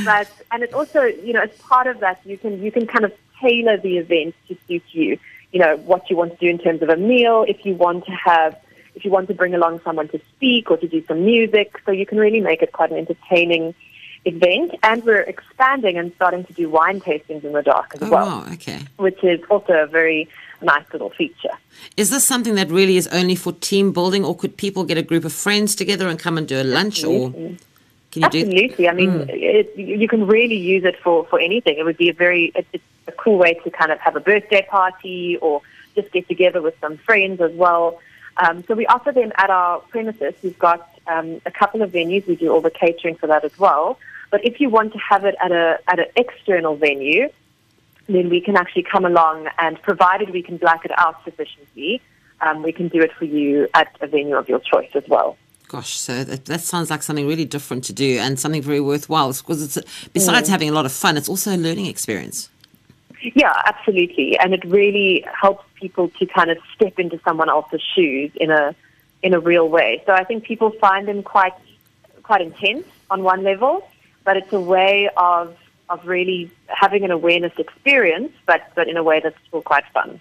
But and it's also, you know, as part of that, you can you can kind of tailor the event to suit you. You know what you want to do in terms of a meal. If you want to have, if you want to bring along someone to speak or to do some music, so you can really make it quite an entertaining event. And we're expanding and starting to do wine tastings in the dark as oh, well. Wow, okay. Which is also a very nice little feature. Is this something that really is only for team building, or could people get a group of friends together and come and do a lunch? Absolutely. Or can you Absolutely. I mean, mm. it, you can really use it for, for anything. It would be a very it's a cool way to kind of have a birthday party or just get together with some friends as well. Um, so we offer them at our premises. We've got um, a couple of venues. We do all the catering for that as well. But if you want to have it at a at an external venue, then we can actually come along and provided we can black it out sufficiently, um, we can do it for you at a venue of your choice as well. Gosh, so that, that sounds like something really different to do and something very worthwhile because it's besides mm. having a lot of fun, it's also a learning experience. Yeah, absolutely, and it really helps people to kind of step into someone else's shoes in a in a real way. So I think people find them quite quite intense on one level, but it's a way of of really having an awareness experience, but but in a way that's still quite fun.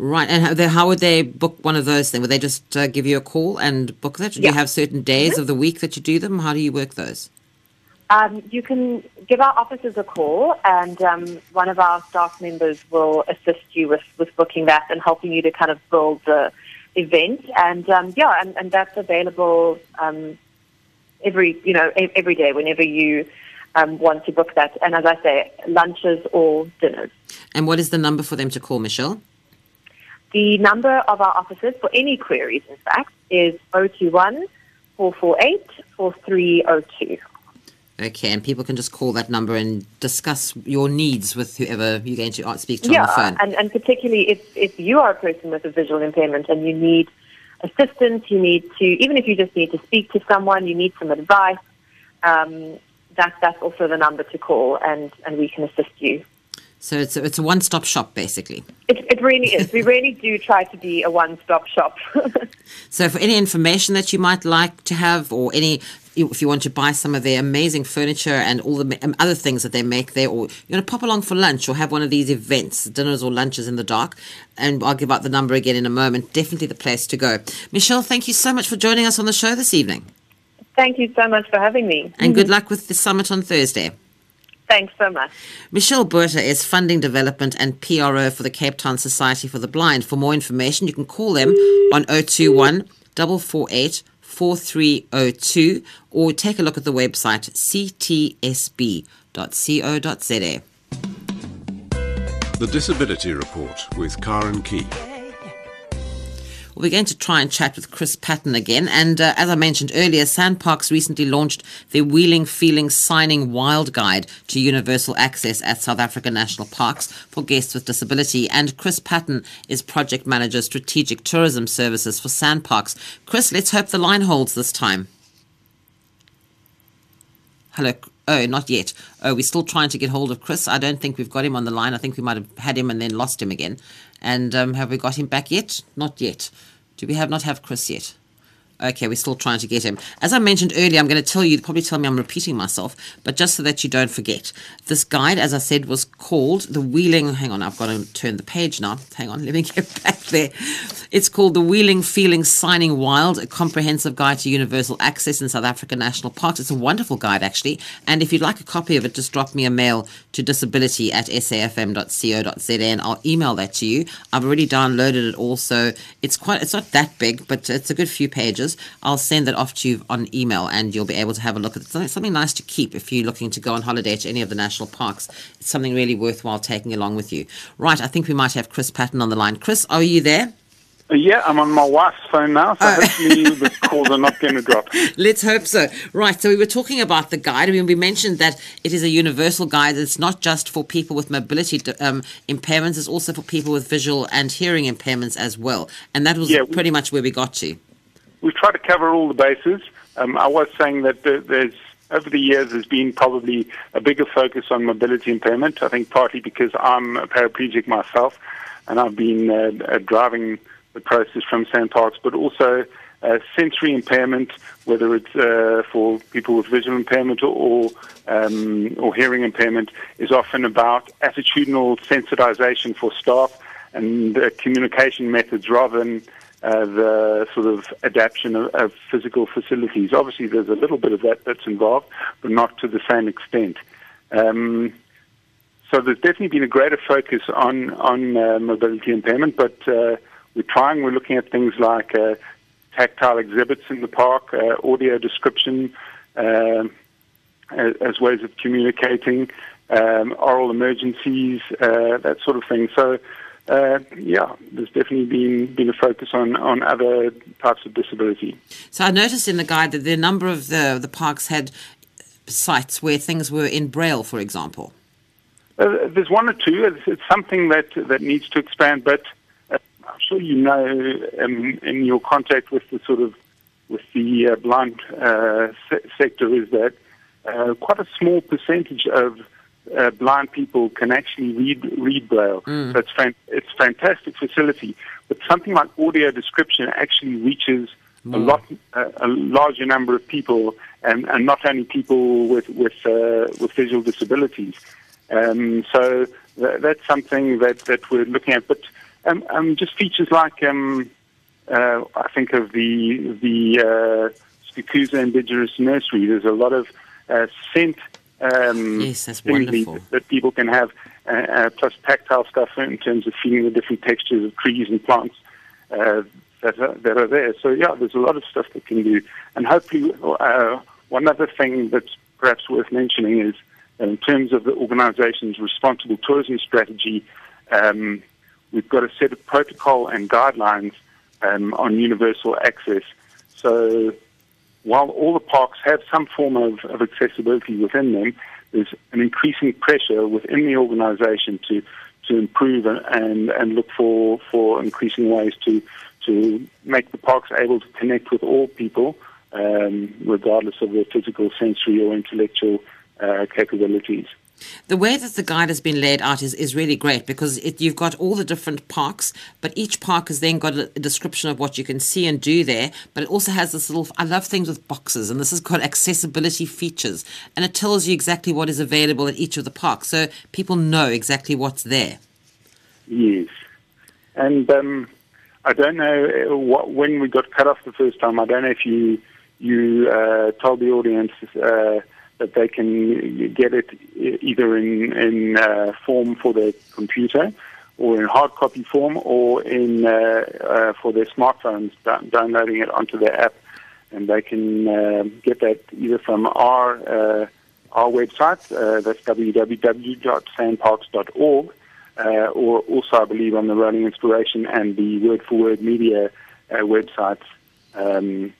Right, and how, they, how would they book one of those then? Would they just uh, give you a call and book that? Do yeah. you have certain days mm-hmm. of the week that you do them? How do you work those? Um, you can give our offices a call, and um, one of our staff members will assist you with, with booking that and helping you to kind of build the event. And um, yeah, and, and that's available um, every you know every day whenever you um, want to book that. And as I say, lunches or dinners. And what is the number for them to call, Michelle? The number of our offices for any queries, in fact, is 021 448 4302. Okay, and people can just call that number and discuss your needs with whoever you're going to speak to yeah, on the phone. And, and particularly if, if you are a person with a visual impairment and you need assistance, you need to, even if you just need to speak to someone, you need some advice, um, that, that's also the number to call and, and we can assist you. So it's a, it's a one stop shop, basically. It, it really is. we really do try to be a one stop shop. so, for any information that you might like to have, or any if you want to buy some of their amazing furniture and all the um, other things that they make there, or you want to pop along for lunch or have one of these events, dinners or lunches in the dark, and I'll give out the number again in a moment. Definitely the place to go. Michelle, thank you so much for joining us on the show this evening. Thank you so much for having me. And good luck with the summit on Thursday. Thanks so much. Michelle Botha is funding development and PRO for the Cape Town Society for the Blind. For more information, you can call them on 021 448 4302 or take a look at the website ctsb.co.za. The Disability Report with Karen Key. We're going to try and chat with Chris Patton again. And uh, as I mentioned earlier, SANParks recently launched their Wheeling Feeling Signing Wild Guide to Universal Access at South Africa National Parks for guests with disability. And Chris Patton is Project Manager Strategic Tourism Services for SANParks. Chris, let's hope the line holds this time. Hello. Oh, not yet. Oh, we're still trying to get hold of Chris. I don't think we've got him on the line. I think we might have had him and then lost him again. And um, have we got him back yet? Not yet. Do we have not have Chris yet? Okay, we're still trying to get him. As I mentioned earlier, I'm going to tell you, probably tell me I'm repeating myself, but just so that you don't forget. This guide, as I said, was called the Wheeling. Hang on, I've got to turn the page now. Hang on, let me get back there. It's called the Wheeling Feeling Signing Wild, a comprehensive guide to universal access in South Africa national parks. It's a wonderful guide, actually. And if you'd like a copy of it, just drop me a mail to disability at safm.co.za and I'll email that to you. I've already downloaded it also. It's quite, it's not that big, but it's a good few pages. I'll send that off to you on email and you'll be able to have a look at it. It's something nice to keep if you're looking to go on holiday to any of the national parks. It's something really worthwhile taking along with you. Right, I think we might have Chris Patton on the line. Chris, are you there? Yeah, I'm on my wife's phone now, so oh. hopefully the calls are not going to drop. Let's hope so. Right, so we were talking about the guide. I mean, we mentioned that it is a universal guide. It's not just for people with mobility um, impairments; it's also for people with visual and hearing impairments as well. And that was yeah, pretty much where we got to. We've tried to cover all the bases. Um, I was saying that there's over the years there's been probably a bigger focus on mobility impairment. I think partly because I'm a paraplegic myself, and I've been uh, uh, driving the process from SANParks, but also uh, sensory impairment, whether it's uh, for people with visual impairment or or, um, or hearing impairment, is often about attitudinal sensitization for staff and uh, communication methods rather than uh, the sort of adaptation of, of, physical facilities. Obviously, there's a little bit of that that's involved, but not to the same extent. Um, so there's definitely been a greater focus on on uh, mobility impairment, but uh, we're trying. We're looking at things like uh, tactile exhibits in the park, uh, audio description, as, ways of communicating, um, oral emergencies, that sort of thing. So, uh, yeah, there's definitely been been a focus on, on other types of disability. So I noticed in the guide that the number of the the parks had sites where things were in braille, for example. Uh, there's one or two. It's, it's, something that that needs to expand, but I'm sure you know um, in your contact with the sort of with the uh, blind uh, se- sector is that uh, quite a small percentage of uh, blind people can actually read read braille. Mm. So it's fan- it's fantastic facility, but something like audio description actually reaches mm. a lot uh, a larger number of people, and, and not only people with with uh, with visual disabilities. Um, so th- that's something that that we're looking at, but um, um, just features like um, uh, I think of the the uh, Skukuza Indigenous Nursery. There's a lot of uh, scent um, yes, that's wonderful. That, people can have, uh, uh, plus tactile stuff in terms of feeling the different textures of trees and plants uh, that are, that are there. So yeah, there's a lot of stuff that can do, and hopefully uh, one other thing that's perhaps worth mentioning is that in terms of the organization's responsible tourism strategy. Um, We've got a set of protocol and guidelines um, on universal access. So while all the parks have some form of, of accessibility within them, there's an increasing pressure within the organization to to improve and, and look for, for increasing ways to to make the parks able to connect with all people, um, regardless of their physical, sensory, or intellectual uh, capabilities. The way that the guide has been laid out is, is really great because it, you've got all the different parks, but each park has then got a, a, description of what you can see and do there. But it also has this little, I love things with boxes, and this is called accessibility features, and it tells you exactly what is available at each of the parks, so people know exactly what's there. Yes. And um, I don't know uh, what, when we got cut off the first time, I don't know if you, you uh, told the audience. Uh, that they can get it either in, in uh, form for their computer or in hard copy form or in uh, uh, for their smartphones, downloading it onto their app. And they can uh, get that either from our uh, our website, uh, that's www.sanparks.org, or also, I believe, on the Rolling Inspiration and the Word for Word Media websites. Um,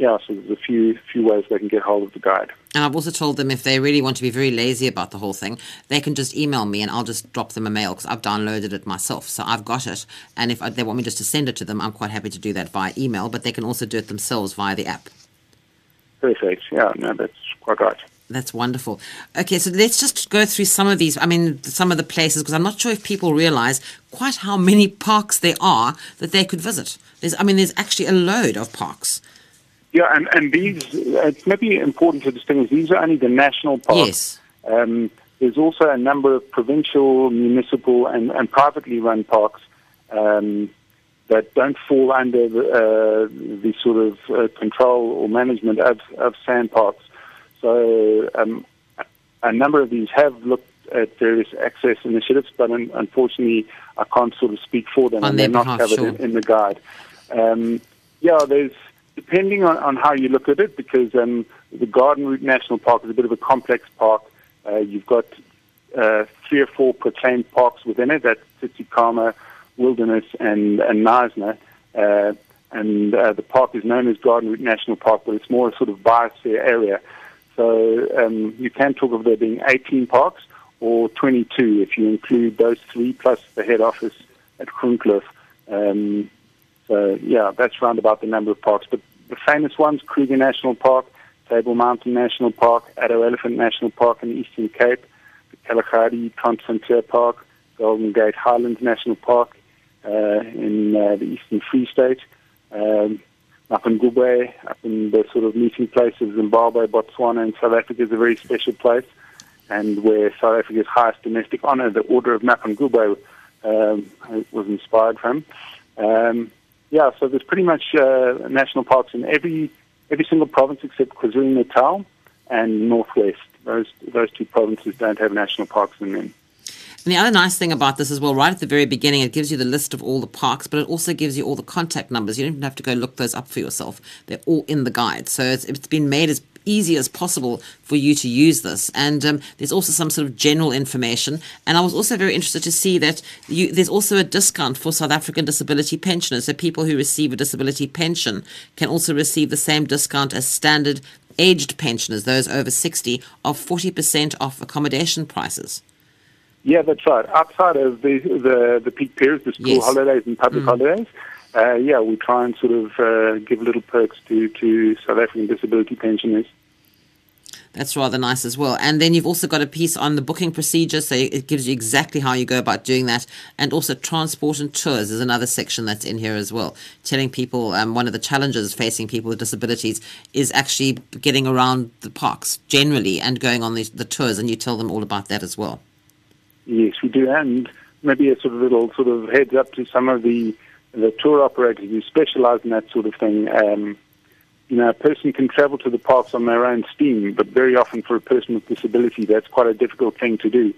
yeah, so there's a few few ways they can get hold of the guide. And I've also told them if they really want to be very lazy about the whole thing, they can just email me and I'll just drop them a mail because I've downloaded it myself. So I've got it. And if uh, they want me just to send it to them, I'm quite happy to do that via email, but they can also do it themselves via the app. Perfect. Yeah, no, that's quite right. That's wonderful. Okay, so let's just go through some of these. I mean, some of the places, because I'm not sure if people realize quite how many parks there are that they could visit. There's, I mean, there's actually a load of parks. Yeah, and, and these, it's maybe important to distinguish, these are only the national parks. Yes. Um, there's also a number of provincial, municipal, and, and privately run parks um, that don't fall under the, uh, the sort of uh, control or management of, of SANParks. So um, a number of these have looked at various access initiatives, but un- unfortunately, I can't sort of speak for them, On and they're not covered sure. in, in the guide. Um, yeah, there's depending on, on how you look at it, because um, the Garden Route National Park is a bit of a complex park. Uh, you've got uh, three or four proclaimed parks within it. That's Tsitsikamma, Wilderness, and, and Knysna. Uh, and uh, the park is known as Garden Route National Park, but it's more a sort of biosphere area. So um, you can talk of there being 18 parks or 22 if you include those three plus the head office at Groenkloof. Um, so yeah, that's round about the number of parks. But the famous ones, Kruger National Park, Table Mountain National Park, Addo Elephant National Park in the Eastern Cape, the Kalahari Transfrontier Park, Golden Gate Highlands National Park uh, in uh, the Eastern Free State, um, Mapungubwe, up in the sort of meeting place of Zimbabwe, Botswana, and South Africa is a very special place, and where South Africa's highest domestic honor, the Order of Mapungubwe, um, was inspired from. Um, yeah, so there's pretty much uh, national parks in every every single province except KwaZulu Natal and Northwest. Those those two provinces don't have national parks in them. And the other nice thing about this as well, right at the very beginning, it gives you the list of all the parks, but it also gives you all the contact numbers. You don't even have to go look those up for yourself. They're all in the guide. So it's, it's been made as easy as possible for you to use this. And um, there's also some sort of general information. And I was also very interested to see that you, there's also a discount for South African disability pensioners. So people who receive a disability pension can also receive the same discount as standard aged pensioners, those over 60, of 40% off accommodation prices. Yeah, that's right. Outside of the the, the peak periods, the school Yes. holidays and public Mm. holidays, uh, yeah, we try and sort of uh, give little perks to, to South African disability pensioners. That's rather nice as well. And then you've also got a piece on the booking procedure, so it gives you exactly how you go about doing that. And also transport and tours is another section that's in here as well, telling people um, one of the challenges facing people with disabilities is actually getting around the parks generally and going on the, the tours, and you tell them all about that as well. Yes, we do, and maybe a sort of little sort of heads up to some of the the tour operators who specialise in that sort of thing. Um, you know, a person can travel to the parks on their own steam, but very often for a person with disability, that's quite a difficult thing to do.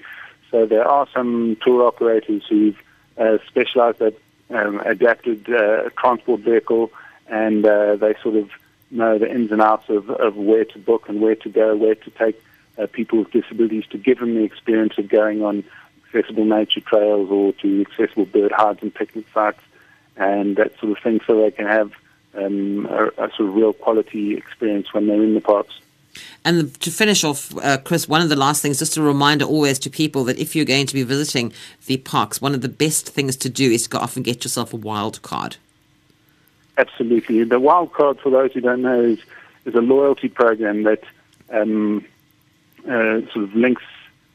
So there are some tour operators who've uh, specialised at um, adapted uh, transport vehicle, and uh, they sort of know the ins and outs of, of where to book and where to go, where to take uh, people with disabilities to give them the experience of going on accessible nature trails or to accessible bird hides and picnic sites and that sort of thing so they can have um, a, a sort of real quality experience when they're in the parks. And to finish off, uh, Chris, one of the last things, just a reminder always to people that if you're going to be visiting the parks, one of the best things to do is to go off and get yourself a wild card. Absolutely. The wild card, for those who don't know, is, is a loyalty program that um, uh, sort of links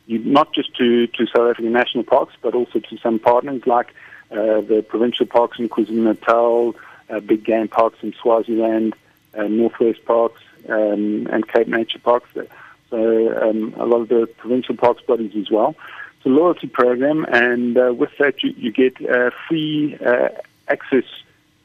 you not just to, to South African national parks, but also to some partners like uh, the provincial parks in KwaZulu-Natal, uh, big game parks in Swaziland, uh, Northwest Parks, um, and Cape Nature Parks. So um, a lot of the provincial parks bodies as well. It's a loyalty program, and uh, with that you, you get uh, free uh, access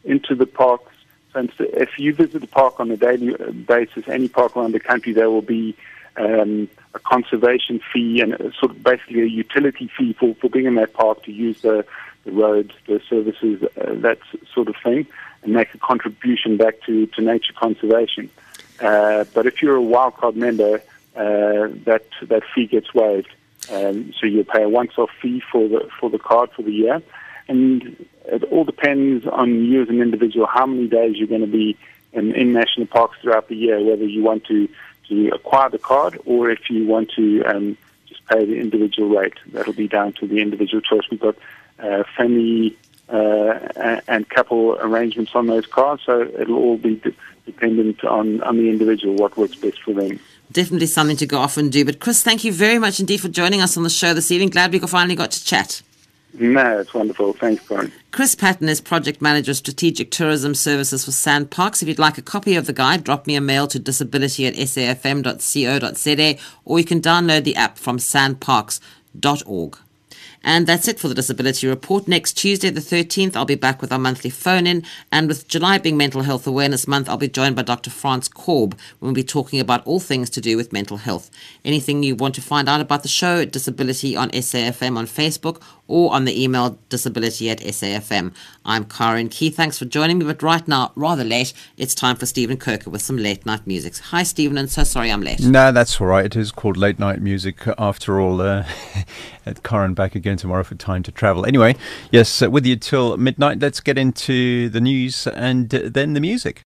into the parks. So if you visit the park on a daily basis, any park around the country, there will be um, a conservation fee and a, sort of basically a utility fee for, for being in that park to use the, the roads, the services, uh, that sort of thing, and make a contribution back to, to nature conservation. Uh, but if you're a wildcard member, uh, that that fee gets waived. Um, so you pay a once-off fee for the for the card for the year, and it all depends on you as an individual how many days you're going to be in, in national parks throughout the year. Whether you want to to acquire the card or if you want to um, just pay the individual rate, that'll be down to the individual choice. We've got uh, family uh, and couple arrangements on those cards, so it'll all be de- dependent on, on the individual what works best for them. Definitely something to go off and do. But Chris, thank you very much indeed for joining us on the show this evening. Glad we finally got to chat. No, it's wonderful. Thanks, Brian. Chris Patton is Project Manager of Strategic Tourism Services for SANParks. If you'd like a copy of the guide, drop me a mail to disability at safm.co.za or you can download the app from sanparks.org. And that's it for the Disability Report. Next Tuesday, the 13th, I'll be back with our monthly phone in. And with July being Mental Health Awareness Month, I'll be joined by Dr. Franz Korb we'll be talking about all things to do with mental health. Anything you want to find out about the show, Disability on SAFM on Facebook or on the email disability at SAFM. I'm Karen Key. Thanks for joining me. But right now, rather late, it's time for Stephen Kirker with some late night music. Hi, Stephen, and so sorry I'm late. No, that's all right. It is called late night music after all. Uh, Karen back again tomorrow for Time to Travel. Anyway, yes, with you till midnight. Let's get into the news and then the music.